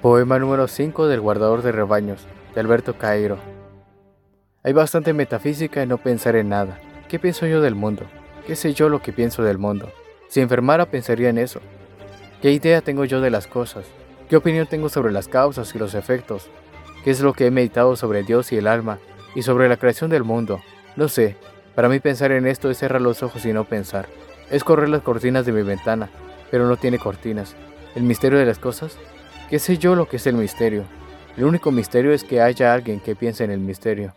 Poema número 5 del guardador de rebaños, de Alberto Cairo. Hay bastante metafísica en no pensar en nada. ¿Qué pienso yo del mundo? ¿Qué sé yo lo que pienso del mundo? Si enfermara pensaría en eso. ¿Qué idea tengo yo de las cosas? ¿Qué opinión tengo sobre las causas y los efectos? ¿Qué es lo que he meditado sobre Dios y el alma y sobre la creación del mundo? No sé. Para mí pensar en esto es cerrar los ojos y no pensar. Es correr las cortinas de mi ventana, pero no tiene cortinas. ¿El misterio de las cosas? ¿Qué sé yo lo que es el misterio? El único misterio es que haya alguien que piense en el misterio.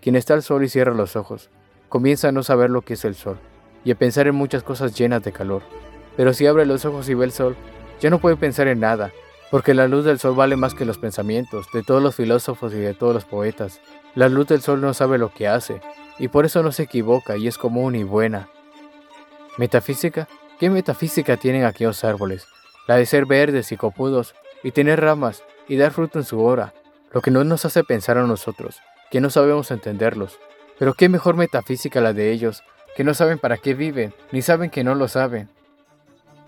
Quien está al sol y cierra los ojos, comienza a no saber lo que es el sol y a pensar en muchas cosas llenas de calor. Pero si abre los ojos y ve el sol, ya no puede pensar en nada, porque la luz del sol vale más que los pensamientos de todos los filósofos y de todos los poetas. La luz del sol no sabe lo que hace, y por eso no se equivoca y es común y buena. ¿Metafísica? ¿Qué metafísica tienen aquellos árboles? La de ser verdes y copudos y tener ramas y dar fruto en su hora, lo que no nos hace pensar a nosotros, que no sabemos entenderlos. Pero qué mejor metafísica la de ellos, que no saben para qué viven, ni saben que no lo saben.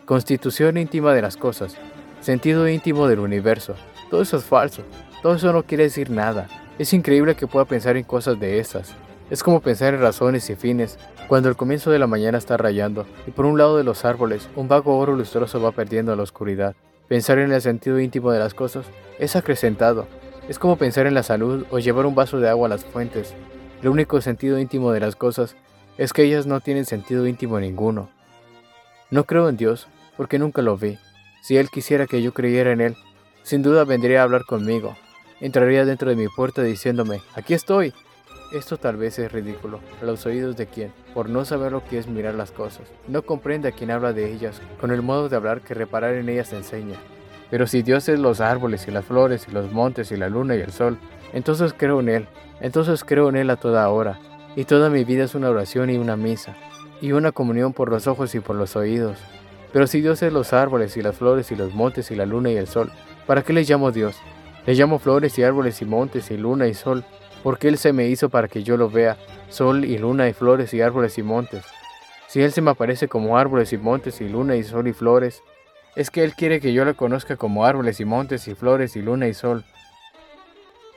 Constitución íntima de las cosas, sentido íntimo del universo, todo eso es falso, todo eso no quiere decir nada. Es increíble que pueda pensar en cosas de esas. Es como pensar en razones y fines, cuando el comienzo de la mañana está rayando, y por un lado de los árboles, un vago oro lustroso va perdiendo la oscuridad. Pensar en el sentido íntimo de las cosas es acrecentado. Es como pensar en la salud o llevar un vaso de agua a las fuentes. El único sentido íntimo de las cosas es que ellas no tienen sentido íntimo ninguno. No creo en Dios porque nunca lo vi. Si Él quisiera que yo creyera en Él, sin duda vendría a hablar conmigo. Entraría dentro de mi puerta diciéndome, aquí estoy, esto tal vez es ridículo a los oídos de quien, por no saber lo que es mirar las cosas, no comprende a quien habla de ellas con el modo de hablar que reparar en ellas enseña. Pero si Dios es los árboles y las flores y los montes y la luna y el sol, entonces creo en Él, entonces creo en Él a toda hora, y toda mi vida es una oración y una misa, y una comunión por los ojos y por los oídos. Pero si Dios es los árboles y las flores y los montes y la luna y el sol, ¿para qué le llamo Dios? Le llamo flores y árboles y montes y luna y sol, porque Él se me hizo para que yo lo vea, sol y luna y flores y árboles y montes. Si Él se me aparece como árboles y montes y luna y sol y flores, es que Él quiere que yo le conozca como árboles y montes y flores y luna y sol.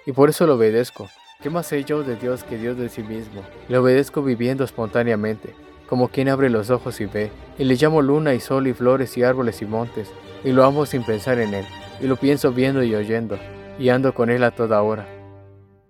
Y por eso lo obedezco. ¿Qué más sé yo de Dios que Dios de sí mismo? Le obedezco viviendo espontáneamente, como quien abre los ojos y ve, y le llamo luna y sol y flores y árboles y montes, y lo amo sin pensar en Él, y lo pienso viendo y oyendo, y ando con Él a toda hora.